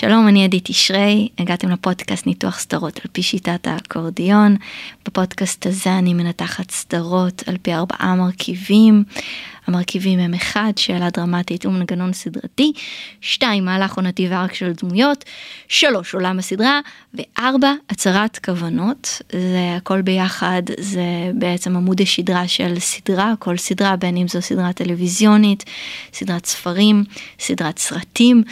שלום, אני עדי תשרי, הגעתם לפודקאסט ניתוח סדרות על פי שיטת האקורדיון. בפודקאסט הזה אני מנתחת סדרות על פי ארבעה מרכיבים. המרכיבים הם אחד, שאלה דרמטית ומנגנון סדרתי, שתיים, מהלך עונתי וארק של דמויות, שלוש, עולם הסדרה, וארבע, הצהרת כוונות. זה הכל ביחד, זה בעצם עמוד השדרה של סדרה, כל סדרה, בין אם זו סדרה טלוויזיונית, סדרת ספרים, סדרת סרטים.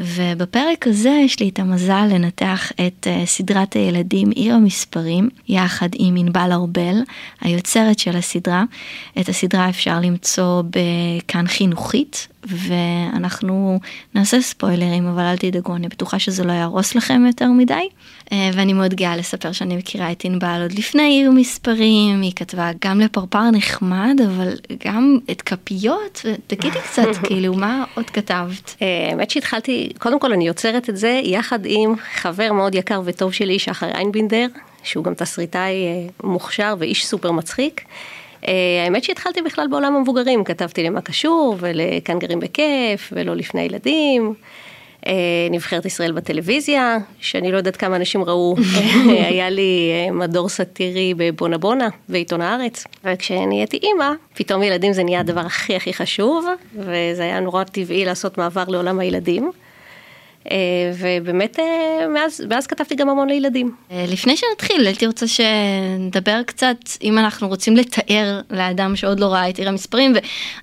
ובפרק הזה יש לי את המזל לנתח את uh, סדרת הילדים עיר המספרים, יחד עם ענבל ארבל, היוצרת של הסדרה. את הסדרה אפשר למצוא בכאן חינוכית, ואנחנו נעשה ספוילרים, אבל אל תדאגו, אני בטוחה שזה לא יהרוס לכם יותר מדי. אה, ואני מאוד גאה לספר שאני מכירה את ענבל עוד לפני עיר מספרים, היא כתבה גם לפרפר נחמד, אבל גם את כפיות, תגידי קצת, כאילו, מה עוד כתבת? אה, האמת שהתחלתי, קודם כל אני יוצרת את זה יחד עם חבר מאוד יקר וטוב שלי, שחר איינבינדר, שהוא גם תסריטאי אה, מוכשר ואיש סופר מצחיק. האמת שהתחלתי בכלל בעולם המבוגרים, כתבתי למה קשור ולכאן גרים בכיף ולא לפני ילדים. אה, נבחרת ישראל בטלוויזיה, שאני לא יודעת כמה אנשים ראו, היה לי אה, מדור סאטירי בבונה בונה, בעיתון הארץ, וכשנהייתי אימא, פתאום ילדים זה נהיה הדבר הכי הכי חשוב, וזה היה נורא טבעי לעשות מעבר לעולם הילדים. אה, ובאמת אה, מאז, מאז כתבתי גם המון לילדים. אה, לפני שנתחיל, הייתי רוצה שנדבר קצת, אם אנחנו רוצים לתאר לאדם שעוד לא ראה את עיר המספרים,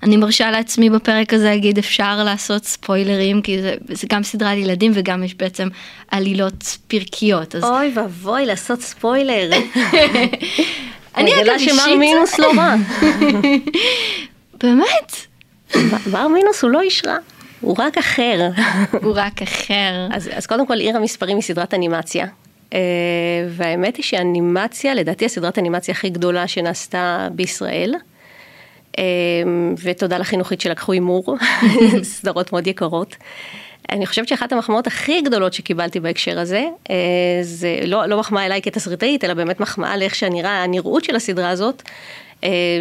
ואני מרשה לעצמי בפרק הזה להגיד אפשר לעשות ספוילרים, כי זה, זה גם סדרה לילדים וגם יש בעצם עלילות פרקיות. אז... אוי ואבוי לעשות ספוילר. אני אגב אישית... שמר מינוס לא רע. באמת? מר מינוס הוא לא איש רע. הוא רק אחר. הוא רק אחר. אז, אז קודם כל עיר המספרים היא סדרת אנימציה. Uh, והאמת היא שאנימציה, לדעתי הסדרת אנימציה הכי גדולה שנעשתה בישראל. Uh, ותודה לחינוכית שלקחו הימור, סדרות מאוד יקרות. אני חושבת שאחת המחמאות הכי גדולות שקיבלתי בהקשר הזה, uh, זה לא, לא מחמאה אליי כתסריטאית, אלא באמת מחמאה לאיך שנראה הנראות של הסדרה הזאת, אה,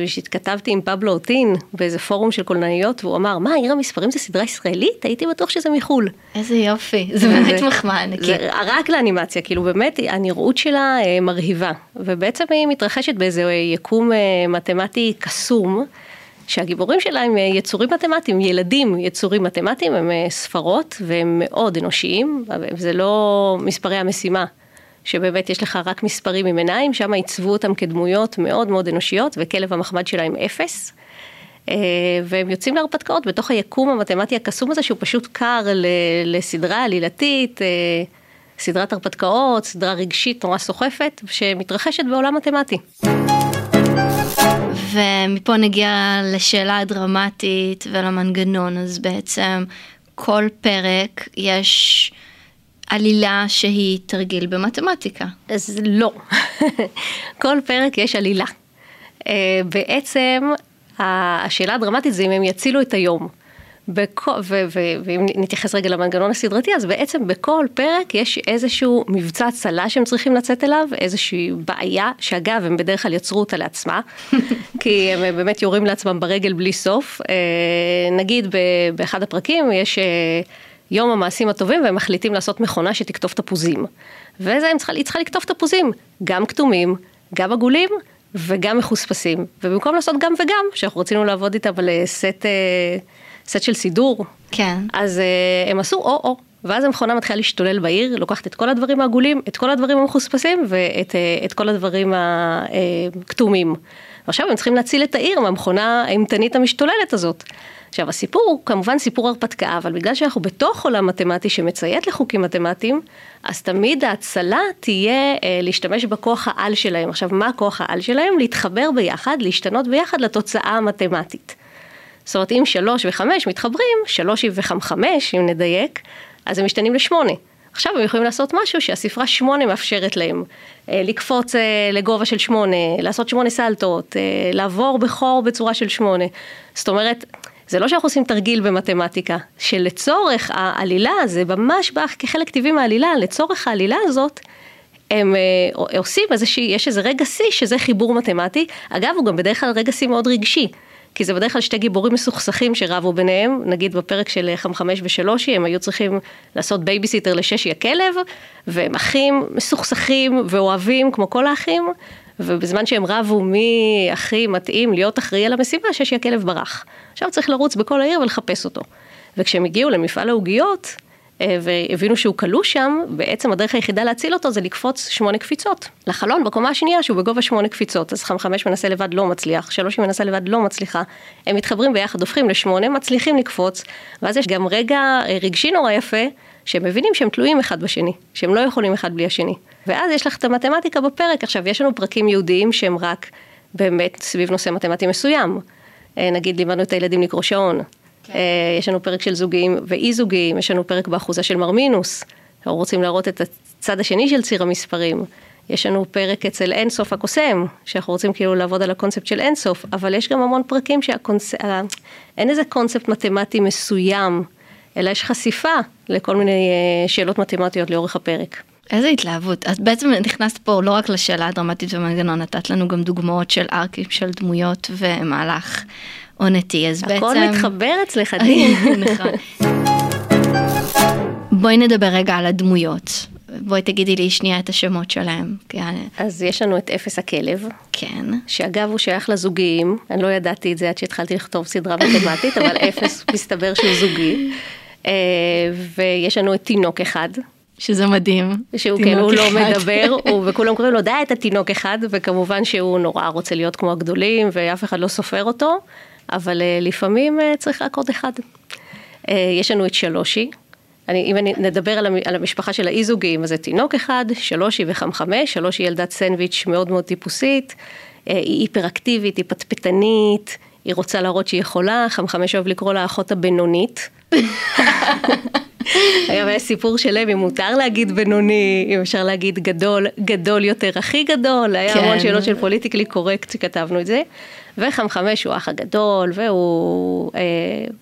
שהתכתבתי עם פבלו אוטין באיזה פורום של קולנועיות, והוא אמר, מה, עיר המספרים זה סדרה ישראלית? הייתי בטוח שזה מחו"ל. איזה יופי, זה באמת מחמאה ענקית. רק לאנימציה, כאילו באמת הנראות שלה אה, מרהיבה, ובעצם היא מתרחשת באיזה יקום אה, מתמטי קסום. שהגיבורים שלה הם יצורים מתמטיים, ילדים יצורים מתמטיים, הם ספרות והם מאוד אנושיים, זה לא מספרי המשימה שבאמת יש לך רק מספרים עם עיניים, שם עיצבו אותם כדמויות מאוד מאוד אנושיות, וכלב המחמד שלהם אפס. אה, והם יוצאים להרפתקאות בתוך היקום המתמטי הקסום הזה, שהוא פשוט קר לסדרה עלילתית, אה, סדרת הרפתקאות, סדרה רגשית נורא סוחפת, שמתרחשת בעולם מתמטי. ומפה נגיע לשאלה הדרמטית ולמנגנון, אז בעצם כל פרק יש... עלילה שהיא תרגיל במתמטיקה. אז לא. כל פרק יש עלילה. אה, בעצם השאלה הדרמטית זה אם הם יצילו את היום. ואם נתייחס רגע למנגנון הסדרתי, אז בעצם בכל פרק יש איזשהו מבצע הצלה שהם צריכים לצאת אליו, איזושהי בעיה, שאגב, הם בדרך כלל יצרו אותה לעצמה, כי הם באמת יורים לעצמם ברגל בלי סוף. אה, נגיד באחד הפרקים יש... יום המעשים הטובים והם מחליטים לעשות מכונה שתקטוף תפוזים. וזה, הם צריכה, היא צריכה לקטוף תפוזים, גם כתומים, גם עגולים וגם מחוספסים. ובמקום לעשות גם וגם, שאנחנו רצינו לעבוד איתה אבל אה, סט, אה, סט של סידור, כן. אז אה, הם עשו או-או. ואז המכונה מתחילה להשתולל בעיר, לוקחת את כל הדברים העגולים, את כל הדברים המחוספסים ואת כל הדברים הכתומים. ועכשיו הם צריכים להציל את העיר מהמכונה האימתנית המשתוללת הזאת. עכשיו הסיפור הוא כמובן סיפור הרפתקה, אבל בגלל שאנחנו בתוך עולם מתמטי שמציית לחוקים מתמטיים, אז תמיד ההצלה תהיה אה, להשתמש בכוח העל שלהם. עכשיו מה הכוח העל שלהם? להתחבר ביחד, להשתנות ביחד לתוצאה המתמטית. זאת אומרת אם שלוש וחמש מתחברים, שלוש וחמש אם נדייק, אז הם משתנים לשמונה. עכשיו הם יכולים לעשות משהו שהספרה שמונה מאפשרת להם. אה, לקפוץ אה, לגובה של שמונה, לעשות שמונה סלטות, אה, לעבור בחור בצורה של שמונה. זאת אומרת, זה לא שאנחנו עושים תרגיל במתמטיקה, שלצורך העלילה, זה ממש בא כחלק טבעי מהעלילה, לצורך העלילה הזאת, הם עושים איזושהי, יש איזה רגע שיא שזה חיבור מתמטי, אגב הוא גם בדרך כלל רגע שיא מאוד רגשי, כי זה בדרך כלל שתי גיבורים מסוכסכים שרבו ביניהם, נגיד בפרק של חמחמש ושלושי, הם היו צריכים לעשות בייביסיטר לששי הכלב, והם אחים מסוכסכים ואוהבים כמו כל האחים, ובזמן שהם רבו מי הכי מתאים להיות אחראי על המסיבה, ששי הכלב ברח. עכשיו צריך לרוץ בכל העיר ולחפש אותו. וכשהם הגיעו למפעל העוגיות, אה, והבינו שהוא כלוא שם, בעצם הדרך היחידה להציל אותו זה לקפוץ שמונה קפיצות. לחלון בקומה השנייה שהוא בגובה שמונה קפיצות. אז חמש מנסה לבד לא מצליח, שלוש מנסה לבד לא מצליחה. הם מתחברים ביחד, הופכים לשמונה, מצליחים לקפוץ, ואז יש גם רגע אה, רגשי נורא יפה, שהם מבינים שהם תלויים אחד בשני, שהם לא יכולים אחד בלי השני. ואז יש לך את המתמטיקה בפרק, עכשיו יש לנו פרקים יהודיים שהם רק באמת סביב נושא מתמטי מסוים. אה, נגיד לימדנו את הילדים לקרוא שעון, כן. אה, יש לנו פרק של זוגיים ואי זוגיים, יש לנו פרק באחוזה של מרמינוס, אנחנו רוצים להראות את הצד השני של ציר המספרים. יש לנו פרק אצל אינסוף הקוסם, שאנחנו רוצים כאילו לעבוד על הקונספט של אינסוף, אבל יש גם המון פרקים שהקונספט, אין איזה קונספט מתמטי מסוים, אלא יש חשיפה לכל מיני אה, שאלות מתמטיות לאורך הפרק. איזה התלהבות. אז בעצם נכנסת פה לא רק לשאלה הדרמטית ומנגנון, נתת לנו גם דוגמאות של ארקים של דמויות ומהלך עונתי, אז בעצם... הכל מתחבר אצלך, דין. נכון. בואי נדבר רגע על הדמויות. בואי תגידי לי שנייה את השמות שלהם. אז יש לנו את אפס הכלב. כן. שאגב הוא שייך לזוגיים, אני לא ידעתי את זה עד שהתחלתי לכתוב סדרה מתמטית, אבל אפס מסתבר שהוא זוגי. אה, ויש לנו את תינוק אחד. שזה מדהים. שהוא כאילו לא מדבר, וכולם קוראים לו די את התינוק אחד, וכמובן שהוא נורא רוצה להיות כמו הגדולים, ואף אחד לא סופר אותו. אבל אה, לפעמים אה, צריך רק עוד אחד. יש לנו את שלושי, אני, אם אני נדבר על, על המשפחה של האי-זוגיים, אז זה תינוק אחד, שלושי וחמחמש, שלושי ילדת סנדוויץ' מאוד מאוד טיפוסית, היא היפראקטיבית, היא פטפטנית, היא רוצה להראות שהיא יכולה, חמחמש אוהב לקרוא לה אחות הבינונית. היה יש סיפור שלם אם מותר להגיד בינוני, אם אפשר להגיד גדול, גדול יותר, הכי גדול, היה כן. המון שאלות של פוליטיקלי קורקט שכתבנו את זה. וחמחמש הוא האח הגדול, והוא אה,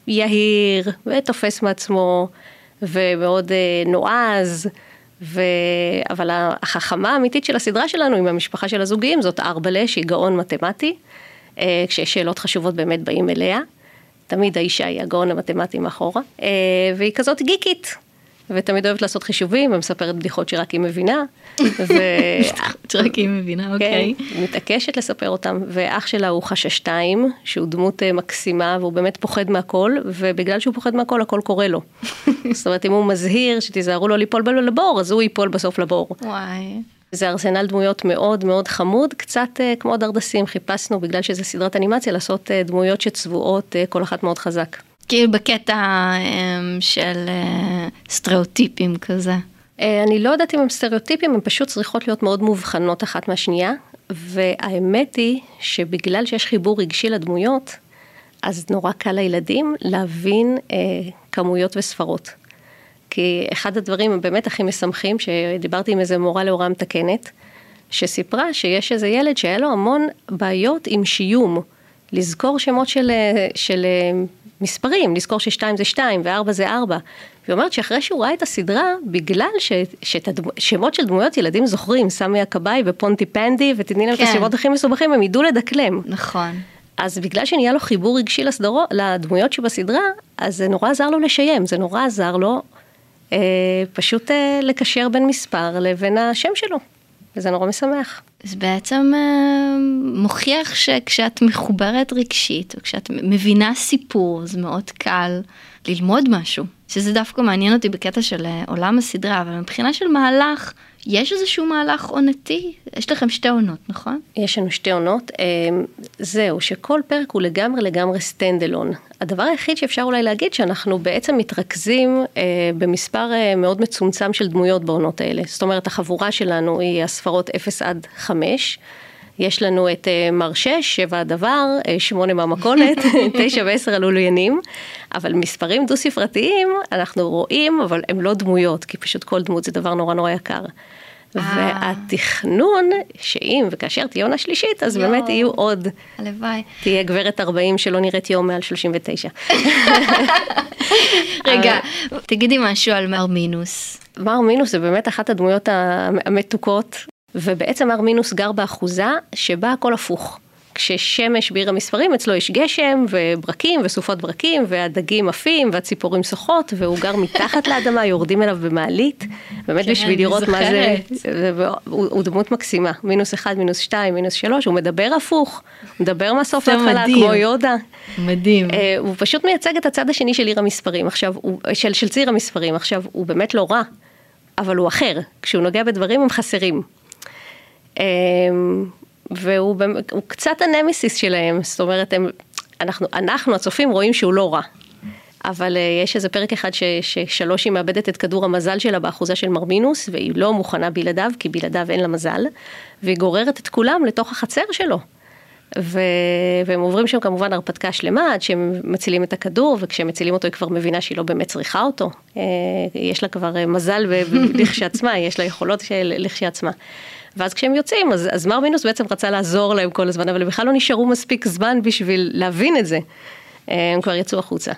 יהיר, ותופס מעצמו, ומאוד אה, נועז. ו... אבל החכמה האמיתית של הסדרה שלנו עם המשפחה של הזוגיים זאת ארבלה שהיא גאון מתמטי, כשיש שאלות חשובות באמת באים אליה. תמיד האישה היא הגאון המתמטי מאחורה, אה, והיא כזאת גיקית, ותמיד אוהבת לעשות חישובים ומספרת בדיחות שרק היא מבינה. שרק היא מבינה, כן, אוקיי. כן, מתעקשת לספר אותם, ואח שלה הוא חששתיים, שהוא דמות אה, מקסימה והוא באמת פוחד מהכל, ובגלל שהוא פוחד מהכל הכל קורה לו. זאת אומרת אם הוא מזהיר שתיזהרו לו ליפול לבור, אז הוא ייפול בסוף לבור. וואי. זה ארסנל דמויות מאוד מאוד חמוד, קצת uh, כמו דרדסים, חיפשנו בגלל שזה סדרת אנימציה לעשות uh, דמויות שצבועות, uh, כל אחת מאוד חזק. כאילו בקטע um, של uh, סטריאוטיפים כזה. Uh, אני לא יודעת אם הם סטריאוטיפים, הן פשוט צריכות להיות מאוד מובחנות אחת מהשנייה, והאמת היא שבגלל שיש חיבור רגשי לדמויות, אז נורא קל לילדים להבין uh, כמויות וספרות. כי אחד הדברים הבאמת הכי משמחים, שדיברתי עם איזה מורה להוראה מתקנת, שסיפרה שיש איזה ילד שהיה לו המון בעיות עם שיום, לזכור שמות של, של מספרים, לזכור ששתיים זה שתיים וארבע זה ארבע. והיא אומרת שאחרי שהוא ראה את הסדרה, בגלל ש, שאת השמות של דמויות ילדים זוכרים, סמי הכבאי ופונטי פנדי, ותתני להם כן. את השמות הכי מסובכים, הם ידעו לדקלם. נכון. אז בגלל שנהיה לו חיבור רגשי לסדרו, לדמויות שבסדרה, אז זה נורא עזר לו לשיים, זה נורא עזר לו פשוט אה, לקשר בין מספר לבין השם שלו, וזה נורא משמח. זה בעצם אה, מוכיח שכשאת מחוברת רגשית, או כשאת מבינה סיפור, זה מאוד קל ללמוד משהו. שזה דווקא מעניין אותי בקטע של עולם הסדרה, אבל מבחינה של מהלך, יש איזשהו מהלך עונתי? יש לכם שתי עונות, נכון? יש לנו שתי עונות. זהו, שכל פרק הוא לגמרי לגמרי stand alone. הדבר היחיד שאפשר אולי להגיד שאנחנו בעצם מתרכזים אה, במספר אה, מאוד מצומצם של דמויות בעונות האלה. זאת אומרת החבורה שלנו היא הספרות 0 עד 5. יש לנו את אה, מר 6, 7 הדבר, 8 מהמכולת, 9 ו-10 הלוליינים, אבל מספרים דו ספרתיים אנחנו רואים, אבל הם לא דמויות, כי פשוט כל דמות זה דבר נורא נורא יקר. והתכנון, שאם וכאשר תהיה עונה שלישית, אז באמת יהיו עוד. הלוואי. תהיה גברת 40 שלא נראית יום מעל 39. רגע, תגידי משהו על מר מינוס. מר מינוס זה באמת אחת הדמויות המתוקות, ובעצם מר מינוס גר באחוזה שבה הכל הפוך. כששמש בעיר המספרים, אצלו יש גשם וברקים וסופות ברקים והדגים עפים והציפורים שוחות והוא גר מתחת לאדמה, יורדים אליו במעלית, באמת כן, בשביל לראות מה זה. הוא, הוא דמות מקסימה, מינוס אחד, מינוס שתיים, מינוס שלוש, הוא מדבר הפוך, הוא מדבר מהסוף להתחלה. כמו יודה. מדהים. אה, הוא פשוט מייצג את הצד השני של עיר המספרים, עכשיו, הוא, של, של ציר המספרים, עכשיו, הוא באמת לא רע, אבל הוא אחר, כשהוא נוגע בדברים הם חסרים. אה, והוא קצת הנמסיס שלהם, זאת אומרת, הם, אנחנו, אנחנו הצופים רואים שהוא לא רע. אבל אה, יש איזה פרק אחד ש, ששלוש היא מאבדת את כדור המזל שלה באחוזה של מרמינוס, והיא לא מוכנה בלעדיו, כי בלעדיו אין לה מזל, והיא גוררת את כולם לתוך החצר שלו. ו... והם עוברים שם כמובן הרפתקה שלמה עד שהם מצילים את הכדור, וכשהם מצילים אותו היא כבר מבינה שהיא לא באמת צריכה אותו. אה, יש לה כבר אה, מזל ב- לכשעצמה, יש לה יכולות של לכשעצמה. ואז כשהם יוצאים, אז, אז מרמינוס בעצם רצה לעזור להם כל הזמן, אבל הם בכלל לא נשארו מספיק זמן בשביל להבין את זה. אה, הם כבר יצאו החוצה.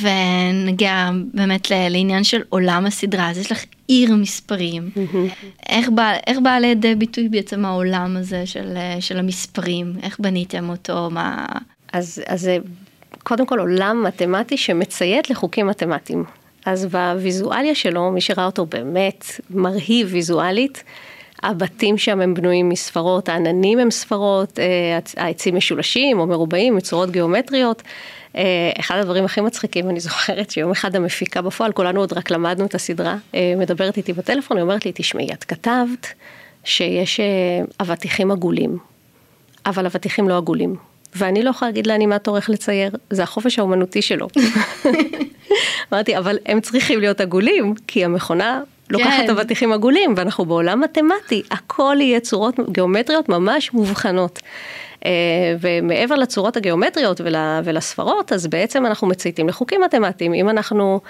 ונגיע באמת לעניין של עולם הסדרה, אז יש לך עיר מספרים. איך בא, איך בא לידי ביטוי בעצם העולם הזה של, אה, של המספרים? איך בניתם אותו? מה... אז, אז זה קודם כל עולם מתמטי שמציית לחוקים מתמטיים. אז בוויזואליה שלו, מי שראה אותו באמת מרהיב ויזואלית, הבתים שם הם בנויים מספרות, העננים הם ספרות, אה, העצים משולשים או מרובעים מצורות גיאומטריות. אה, אחד הדברים הכי מצחיקים, אני זוכרת שיום אחד המפיקה בפועל, כולנו עוד רק למדנו את הסדרה, אה, מדברת איתי בטלפון, היא אומרת לי, תשמעי, את כתבת שיש אבטיחים עגולים. אבל אבטיחים לא עגולים. ואני לא יכולה להגיד לאנימטור איך לצייר, זה החופש האומנותי שלו. אמרתי, אבל הם צריכים להיות עגולים, כי המכונה לוקחת כן. אבטיחים עגולים, ואנחנו בעולם מתמטי, הכל יהיה צורות גיאומטריות ממש מובחנות. אה, ומעבר לצורות הגיאומטריות ול- ולספרות, אז בעצם אנחנו מצייתים לחוקים מתמטיים. אם אנחנו,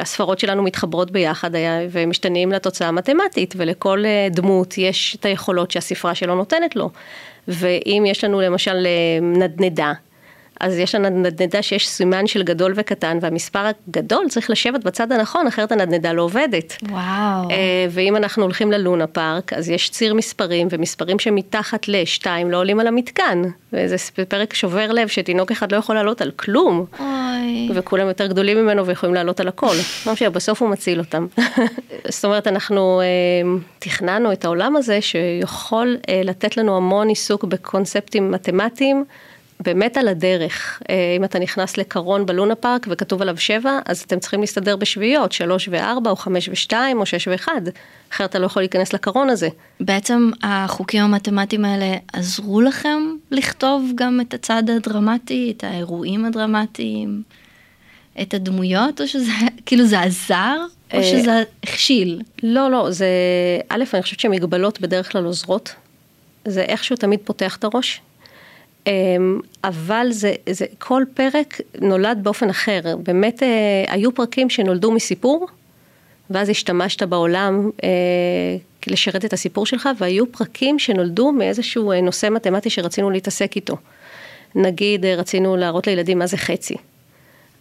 הספרות שלנו מתחברות ביחד ומשתנים לתוצאה המתמטית, ולכל אה, דמות יש את היכולות שהספרה שלו נותנת לו. ואם יש לנו למשל אה, נדנדה, אז יש לנו נדנדה שיש סימן של גדול וקטן, והמספר הגדול צריך לשבת בצד הנכון, אחרת הנדנדה לא עובדת. וואו. אה, ואם אנחנו הולכים ללונה פארק, אז יש ציר מספרים, ומספרים שמתחת לשתיים לא עולים על המתקן. וזה פרק שובר לב שתינוק אחד לא יכול לעלות על כלום. אוי. וכולם יותר גדולים ממנו ויכולים לעלות על הכל. לא משנה, בסוף הוא מציל אותם. זאת אומרת, אנחנו אה, תכננו את העולם הזה שיכול אה, לתת לנו המון עיסוק בקונספטים מתמטיים. באמת על הדרך, אה, אם אתה נכנס לקרון בלונה פארק וכתוב עליו שבע, אז אתם צריכים להסתדר בשביעיות, שלוש וארבע, או חמש ושתיים, או שש ואחד, אחרת אתה לא יכול להיכנס לקרון הזה. בעצם החוקים המתמטיים האלה עזרו לכם לכתוב גם את הצד הדרמטי, את האירועים הדרמטיים, את הדמויות, או שזה, כאילו זה עזר, או אה, שזה הכשיל? לא, לא, זה, א', אני חושבת שמגבלות בדרך כלל עוזרות. זה איכשהו תמיד פותח את הראש. אמ, אבל זה, זה, כל פרק נולד באופן אחר. באמת, אה, היו פרקים שנולדו מסיפור, ואז השתמשת בעולם אה, לשרת את הסיפור שלך, והיו פרקים שנולדו מאיזשהו אה, נושא מתמטי שרצינו להתעסק איתו. נגיד, רצינו להראות לילדים מה זה חצי.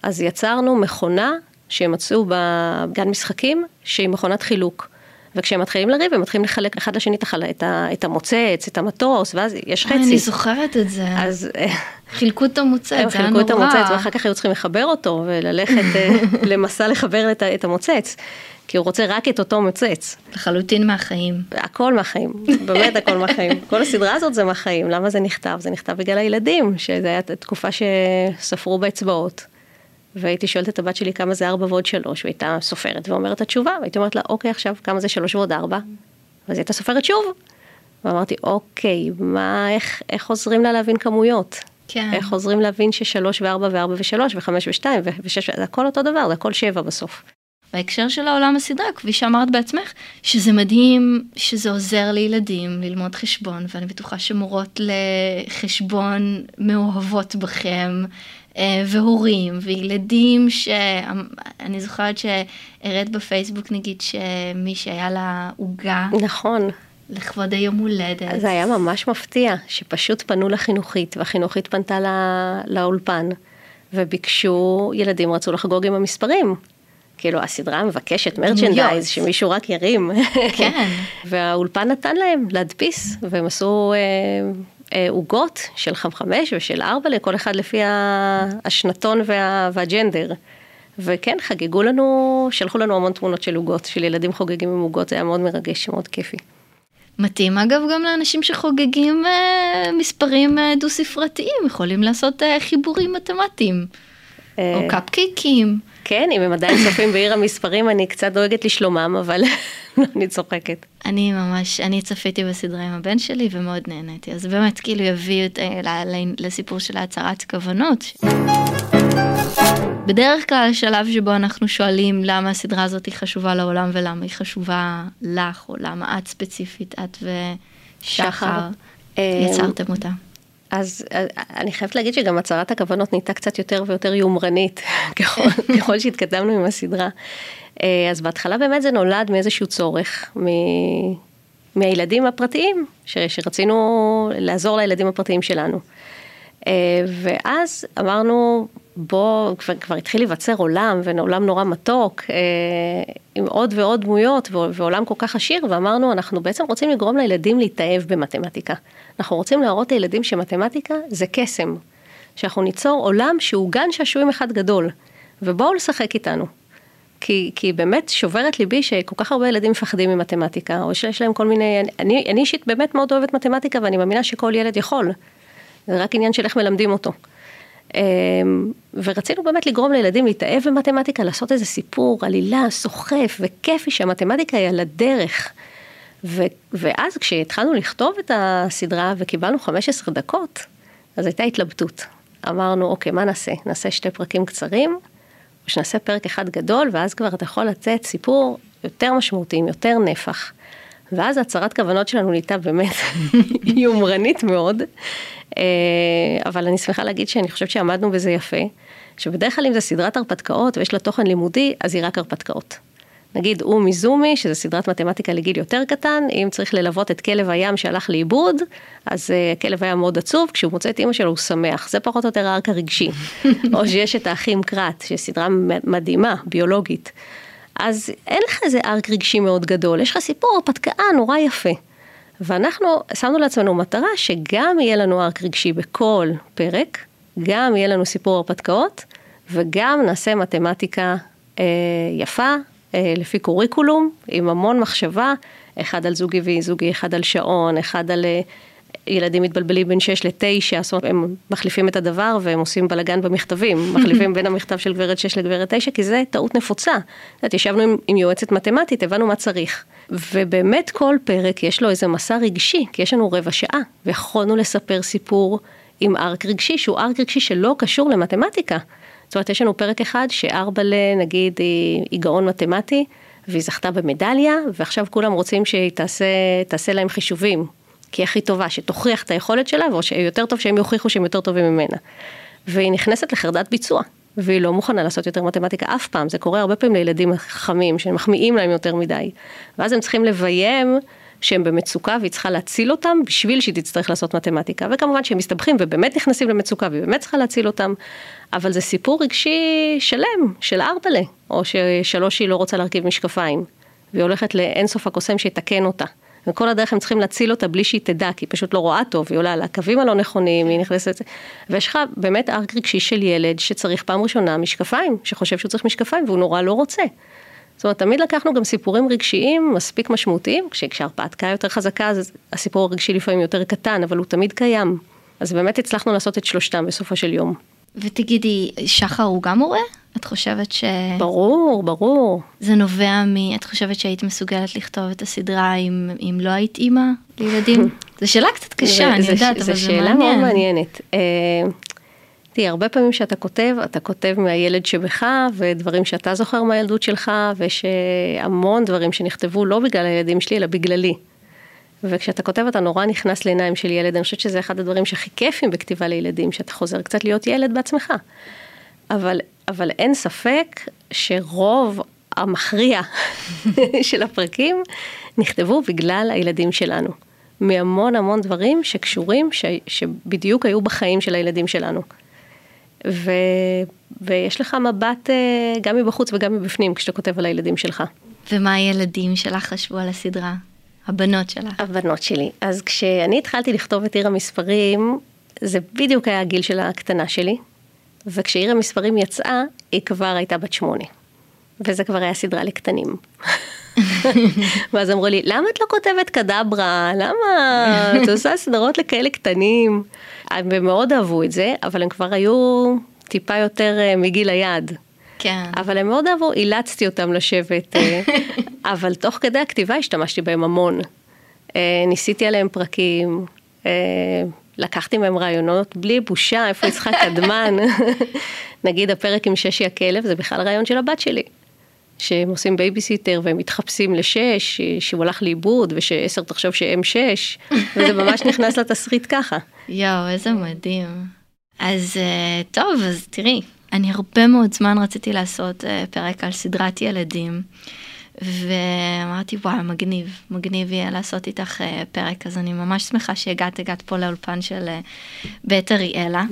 אז יצרנו מכונה שהם מצאו בגן משחקים, שהיא מכונת חילוק. וכשהם מתחילים לריב, הם מתחילים לחלק אחד לשני את המוצץ, את המטוס, ואז יש אה, אני חצי. זוכרת את זה. אז אה, חילקו את המוצץ, הם זה היה חילקו את נורא. המוצץ, ואחר כך היו צריכים לחבר אותו, וללכת אה, למסע לחבר את את המוצץ, כי הוא רוצה רק את אותו מוצץ. לחלוטין מהחיים. הכל מהחיים, באמת הכל מהחיים. כל הסדרה הזאת זה מהחיים, למה זה נכתב? זה נכתב בגלל הילדים, שזו הייתה תקופה שספרו באצבעות. והייתי שואלת את הבת שלי כמה זה ארבע ועוד שלוש, והייתה סופרת ואומרת התשובה, והייתי אומרת לה, אוקיי, עכשיו כמה זה שלוש ועוד ארבע? היא הייתה סופרת שוב. ואמרתי, אוקיי, מה, איך, איך עוזרים לה להבין כמויות? כן. איך עוזרים להבין ששלוש וארבע וארבע ושלוש וחמש ושתיים ושש, זה הכל אותו דבר, זה הכל שבע בסוף. בהקשר של העולם הסדרה, כפי שאמרת בעצמך, שזה מדהים שזה עוזר לילדים ללמוד חשבון, ואני בטוחה שמורות לחשבון מאוהבות בכם, והורים, וילדים שאני זוכרת שהראית בפייסבוק נגיד שמי שהיה לה עוגה נכון. לכבוד היום הולדת. זה היה ממש מפתיע, שפשוט פנו לחינוכית, והחינוכית פנתה לא, לאולפן, וביקשו, ילדים רצו לחגוג עם המספרים. כאילו הסדרה מבקשת מרצ'נדייז, שמישהו רק ירים. כן. והאולפן נתן להם להדפיס, והם עשו אה, עוגות אה, של חמש ושל ארבע לכל אחד לפי השנתון וה, והג'נדר. וכן, חגגו לנו, שלחו לנו המון תמונות של עוגות, של ילדים חוגגים עם עוגות, זה היה מאוד מרגש, מאוד כיפי. מתאים אגב גם לאנשים שחוגגים אה, מספרים אה, דו-ספרתיים, יכולים לעשות אה, חיבורים מתמטיים, אה, או קפקייקים. כן, אם הם עדיין צופים בעיר המספרים, אני קצת דואגת לשלומם, אבל אני צוחקת. אני ממש, אני צפיתי בסדרה עם הבן שלי ומאוד נהניתי, אז באמת כאילו יביאו את, אה, לסיפור של ההצהרת כוונות. בדרך כלל השלב שבו אנחנו שואלים למה הסדרה הזאת היא חשובה לעולם ולמה היא חשובה לך, או למה את ספציפית, את ושחר, אה, יצרתם אותה. אז אה, אני חייבת להגיד שגם הצהרת הכוונות נהייתה קצת יותר ויותר יומרנית ככל, ככל שהתקדמנו עם הסדרה. אה, אז בהתחלה באמת זה נולד מאיזשהו צורך, מ... מהילדים הפרטיים, ש... שרצינו לעזור לילדים הפרטיים שלנו. ואז אמרנו, בו כבר, כבר התחיל להיווצר עולם, ועולם נורא מתוק, אה, עם עוד ועוד דמויות, ועולם כל כך עשיר, ואמרנו, אנחנו בעצם רוצים לגרום לילדים להתאהב במתמטיקה. אנחנו רוצים להראות לילדים שמתמטיקה זה קסם, שאנחנו ניצור עולם שהוא גן שעשועים אחד גדול, ובואו לשחק איתנו. כי, כי באמת שוברת ליבי שכל כך הרבה ילדים מפחדים ממתמטיקה, או שיש להם כל מיני, אני, אני אישית באמת מאוד אוהבת מתמטיקה, ואני מאמינה שכל ילד יכול. זה רק עניין של איך מלמדים אותו. אמ, ורצינו באמת לגרום לילדים להתאהב במתמטיקה, לעשות איזה סיפור, עלילה, סוחף וכיפי שהמתמטיקה היא על הדרך. ו- ואז כשהתחלנו לכתוב את הסדרה וקיבלנו 15 דקות, אז הייתה התלבטות. אמרנו, אוקיי, מה נעשה? נעשה שתי פרקים קצרים, או שנעשה פרק אחד גדול, ואז כבר אתה יכול לתת סיפור יותר משמעותי, עם יותר נפח. ואז הצהרת כוונות שלנו נהייתה באמת יומרנית מאוד, אה, אבל אני שמחה להגיד שאני חושבת שעמדנו בזה יפה, שבדרך כלל אם זה סדרת הרפתקאות ויש לה תוכן לימודי, אז היא רק הרפתקאות. נגיד אומי זומי, שזה סדרת מתמטיקה לגיל יותר קטן, אם צריך ללוות את כלב הים שהלך לאיבוד, אז uh, כלב היה מאוד עצוב, כשהוא מוצא את אימא שלו הוא שמח, זה פחות או יותר הארק הרגשי. או שיש את האחים קראט, שהיא סדרה מדהימה, ביולוגית. אז אין לך איזה ארק רגשי מאוד גדול, יש לך סיפור הרפתקה נורא יפה. ואנחנו שמנו לעצמנו מטרה שגם יהיה לנו ארק רגשי בכל פרק, גם יהיה לנו סיפור הרפתקאות, וגם נעשה מתמטיקה אה, יפה, אה, לפי קוריקולום, עם המון מחשבה, אחד על זוגי ואי-זוגי, אחד על שעון, אחד על אה, ילדים מתבלבלים בין 6 ל-9, זאת אומרת, הם מחליפים את הדבר והם עושים בלאגן במכתבים, מחליפים בין המכתב של גברת 6 לגברת 9, כי זה טעות נפוצה. את יודעת, ישבנו עם, עם יועצת מתמטית, הבנו מה צריך. ובאמת כל פרק יש לו איזה מסע רגשי, כי יש לנו רבע שעה, ויכולנו לספר סיפור עם ארק רגשי, שהוא ארק רגשי שלא קשור למתמטיקה. זאת אומרת, יש לנו פרק אחד שארבע לנגיד היא, היא גאון מתמטי, והיא זכתה במדליה, ועכשיו כולם רוצים שהיא תעשה, תעשה להם חישובים, כי היא הכי טובה, שתוכיח את היכולת שלה, או שיותר טוב שהם יוכיחו שהם יותר טובים ממנה. והיא נכנסת לחרדת ביצוע, והיא לא מוכנה לעשות יותר מתמטיקה אף פעם, זה קורה הרבה פעמים לילדים חכמים, שמחמיאים להם יותר מדי. ואז הם צריכים לביים שהם במצוקה והיא צריכה להציל אותם בשביל שהיא תצטרך לעשות מתמטיקה. וכמובן שהם מסתבכים ובאמת נכנסים למצוקה והיא באמת צריכה להציל אותם, אבל זה סיפור רגשי שלם, של ארבלה, או ששלוש היא לא רוצה להרכיב משקפיים, והיא הולכת לאינסוף הקוסם שיתקן אותה. וכל הדרך הם צריכים להציל אותה בלי שהיא תדע, כי היא פשוט לא רואה טוב, היא עולה על הקווים הלא נכונים, היא נכנסת... ויש לך באמת ארק רגשי של ילד שצריך פעם ראשונה משקפיים, שחושב שהוא צריך משקפיים והוא נורא לא רוצה. זאת אומרת, תמיד לקחנו גם סיפורים רגשיים מספיק משמעותיים, כשהרפתקה יותר חזקה, אז הסיפור הרגשי לפעמים יותר קטן, אבל הוא תמיד קיים. אז באמת הצלחנו לעשות את שלושתם בסופו של יום. ותגידי, שחר הוא גם מורה? את חושבת ש... ברור, ברור. זה נובע מ... את חושבת שהיית מסוגלת לכתוב את הסדרה אם, אם לא היית אימא לילדים? זו שאלה קצת קשה, אני יודעת, אבל זה מעניין. זו שאלה מאוד מעניינת. אה, תראי, הרבה פעמים שאתה כותב, אתה כותב מהילד שבך, ודברים שאתה זוכר מהילדות שלך, ויש המון דברים שנכתבו לא בגלל הילדים שלי, אלא בגללי. וכשאתה כותב אתה נורא נכנס לעיניים של ילד, אני חושבת שזה אחד הדברים שהכי כיפים בכתיבה לילדים, שאתה חוזר קצת להיות ילד בעצמך. אבל, אבל אין ספק שרוב המכריע של הפרקים נכתבו בגלל הילדים שלנו. מהמון המון דברים שקשורים, ש, שבדיוק היו בחיים של הילדים שלנו. ויש לך מבט אה, גם מבחוץ וגם מבפנים כשאתה כותב על הילדים שלך. ומה הילדים שלך חשבו על הסדרה? הבנות שלך. הבנות שלי. אז כשאני התחלתי לכתוב את עיר המספרים, זה בדיוק היה הגיל של הקטנה שלי, וכשעיר המספרים יצאה, היא כבר הייתה בת שמונה. וזה כבר היה סדרה לקטנים. ואז אמרו לי, למה את לא כותבת קדברה? למה את עושה סדרות לכאלה קטנים? הם מאוד אהבו את זה, אבל הם כבר היו טיפה יותר אה, מגיל היעד. כן. אבל הם מאוד אהבו, אילצתי אותם לשבת, אה, אבל תוך כדי הכתיבה השתמשתי בהם המון. אה, ניסיתי עליהם פרקים, לקחתי מהם רעיונות בלי בושה, איפה יצחק קדמן. נגיד הפרק עם ששי הכלב, זה בכלל רעיון של הבת שלי. שהם עושים בייביסיטר והם מתחפשים לשש, שהוא הלך לאיבוד, ושעשר תחשוב שהם שש, וזה ממש נכנס לתסריט ככה. יואו, איזה מדהים. אז אה, טוב, אז תראי, אני הרבה מאוד זמן רציתי לעשות אה, פרק על סדרת ילדים. ואמרתי וואי מגניב מגניב יהיה לעשות איתך אה, פרק אז אני ממש שמחה שהגעת הגעת פה לאולפן של אה, בית אריאלה.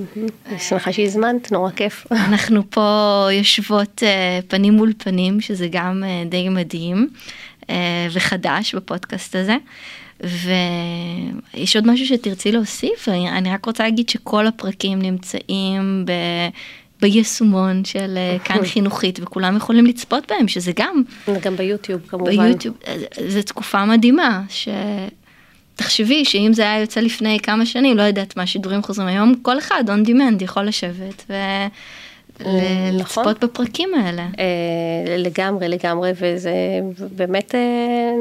אני שמחה שהזמנת נורא כיף. אנחנו פה יושבות אה, פנים מול פנים שזה גם די מדהים וחדש בפודקאסט הזה. ויש עוד משהו שתרצי להוסיף אני רק רוצה להגיד שכל הפרקים נמצאים ב... ביישומון של אה, כאן חינוכית וכולם יכולים לצפות בהם שזה גם גם ביוטיוב כמובן ביוטיוב אה, זו תקופה מדהימה שתחשבי שאם זה היה יוצא לפני כמה שנים לא יודעת מה שידורים חוזרים היום כל אחד on demand יכול לשבת. ו... נכון. לצפות בפרקים האלה. אה, לגמרי, לגמרי, וזה באמת אה,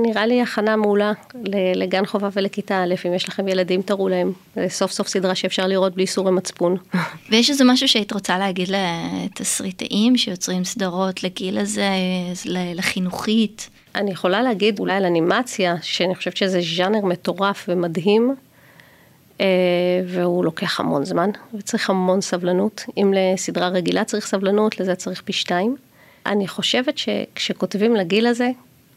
נראה לי הכנה מעולה לגן חובה ולכיתה א', אם יש לכם ילדים תראו להם, סוף סוף סדרה שאפשר לראות בלי איסורי מצפון. ויש איזה משהו שהיית רוצה להגיד לתסריטאים שיוצרים סדרות לגיל הזה, לחינוכית? אני יכולה להגיד אולי על אנימציה, שאני חושבת שזה ז'אנר מטורף ומדהים. אה, והוא לוקח המון זמן וצריך המון סבלנות. אם לסדרה רגילה צריך סבלנות, לזה צריך פי שתיים. אני חושבת שכשכותבים לגיל הזה,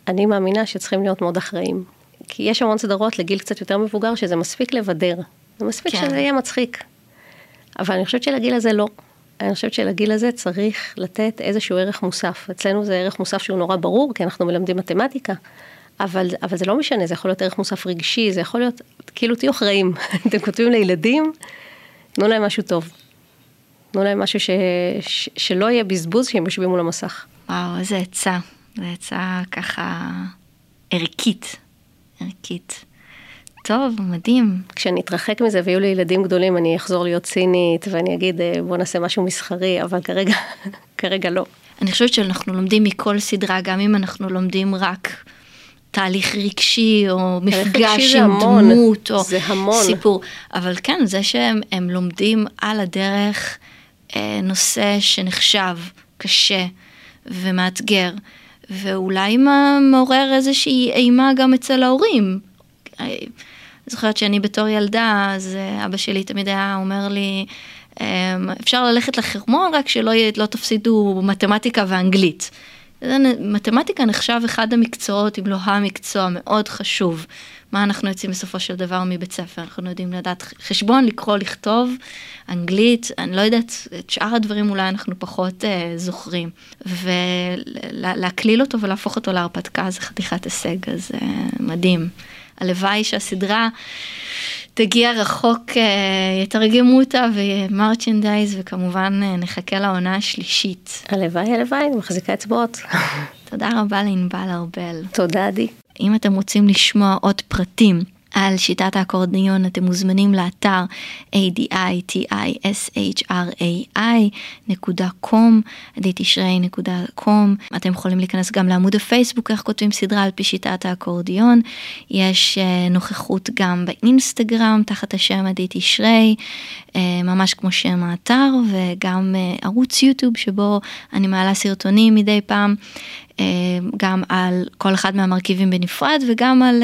אני מאמינה שצריכים להיות מאוד אחראים. כי יש המון סדרות לגיל קצת יותר מבוגר שזה מספיק לבדר, זה מספיק כן. שזה יהיה מצחיק. אבל אני חושבת שלגיל הזה לא. אני חושבת שלגיל הזה צריך לתת איזשהו ערך מוסף. אצלנו זה ערך מוסף שהוא נורא ברור, כי אנחנו מלמדים מתמטיקה. אבל, אבל זה לא משנה, זה יכול להיות ערך מוסף רגשי, זה יכול להיות, כאילו תהיו אחראים, אתם כותבים לילדים, תנו להם משהו טוב. תנו להם משהו ש, ש, שלא יהיה בזבוז שהם יושבים מול המסך. וואו, איזה עצה, זו עצה ככה ערכית, ערכית. טוב, מדהים. כשאני אתרחק מזה ויהיו לי ילדים גדולים, אני אחזור להיות צינית ואני אגיד אה, בוא נעשה משהו מסחרי, אבל כרגע, כרגע לא. אני חושבת שאנחנו לומדים מכל סדרה, גם אם אנחנו לומדים רק תהליך רגשי או מפגש עם המון, דמות או סיפור, אבל כן זה שהם לומדים על הדרך אה, נושא שנחשב קשה ומאתגר ואולי מעורר איזושהי אימה גם אצל ההורים. אני אה, זוכרת שאני בתור ילדה אז אה, אבא שלי תמיד היה אומר לי אפשר ללכת לחרמון רק שלא לא תפסידו מתמטיקה ואנגלית. מתמטיקה נחשב אחד המקצועות, אם לא המקצוע, מאוד חשוב. מה אנחנו יוצאים בסופו של דבר מבית ספר? אנחנו יודעים לדעת חשבון, לקרוא, לכתוב, אנגלית, אני לא יודעת, את שאר הדברים אולי אנחנו פחות אה, זוכרים. ולהקליל אותו ולהפוך אותו להרפתקה זה חתיכת הישג, אז אה, מדהים. הלוואי שהסדרה תגיע רחוק, אה, יתרגמו אותה ויהיה מרצ'נדייז וכמובן אה, נחכה לעונה השלישית. הלוואי, הלוואי, אני מחזיקה אצבעות. תודה רבה לענבל ארבל. תודה עדי. אם אתם רוצים לשמוע עוד פרטים על שיטת האקורדיון אתם מוזמנים לאתר aditishrai.com, aditishrai.com. אתם יכולים להיכנס גם לעמוד הפייסבוק איך כותבים סדרה על פי שיטת האקורדיון. יש uh, נוכחות גם באינסטגרם תחת השם עדית ישרי, uh, ממש כמו שם האתר, וגם uh, ערוץ יוטיוב שבו אני מעלה סרטונים מדי פעם. גם על כל אחד מהמרכיבים בנפרד וגם על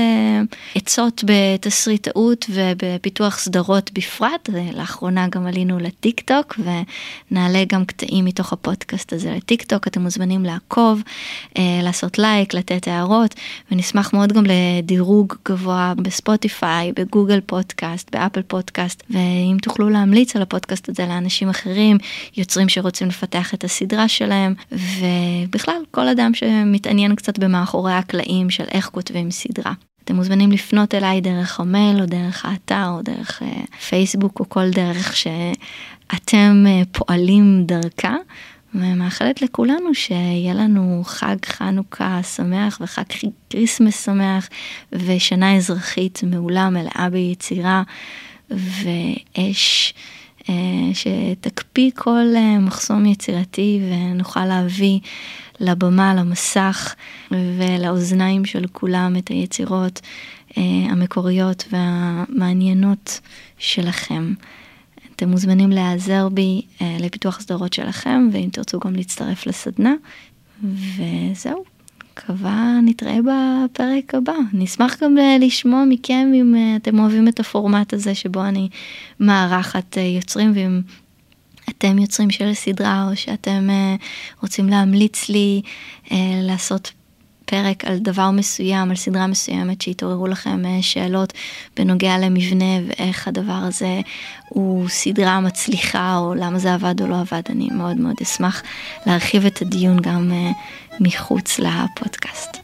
עצות בתסריטאות ובפיתוח סדרות בפרט. לאחרונה גם עלינו לטיק טוק ונעלה גם קטעים מתוך הפודקאסט הזה לטיק טוק. אתם מוזמנים לעקוב, לעשות לייק, לתת הערות ונשמח מאוד גם לדירוג גבוה בספוטיפיי, בגוגל פודקאסט, באפל פודקאסט ואם תוכלו להמליץ על הפודקאסט הזה לאנשים אחרים, יוצרים שרוצים לפתח את הסדרה שלהם ובכלל כל אדם שמתעניין קצת במאחורי הקלעים של איך כותבים סדרה. אתם מוזמנים לפנות אליי דרך המייל או דרך האתר או דרך פייסבוק או כל דרך שאתם פועלים דרכה. ומאחלת לכולנו שיהיה לנו חג חנוכה שמח וחג כריסמס שמח ושנה אזרחית מעולה מלאה ביצירה ואש שתקפיא כל מחסום יצירתי ונוכל להביא לבמה, למסך ולאוזניים של כולם את היצירות המקוריות והמעניינות שלכם. אתם מוזמנים להיעזר בי לפיתוח סדרות שלכם ואם תרצו גם להצטרף לסדנה וזהו. מקווה נתראה בפרק הבא. נשמח גם לשמוע מכם אם אתם אוהבים את הפורמט הזה שבו אני מארחת יוצרים ואם אתם יוצרים של סדרה או שאתם רוצים להמליץ לי לעשות פרק על דבר מסוים, על סדרה מסוימת שהתעוררו לכם שאלות בנוגע למבנה ואיך הדבר הזה הוא סדרה מצליחה או למה זה עבד או לא עבד, אני מאוד מאוד אשמח להרחיב את הדיון גם מחוץ לפודקאסט.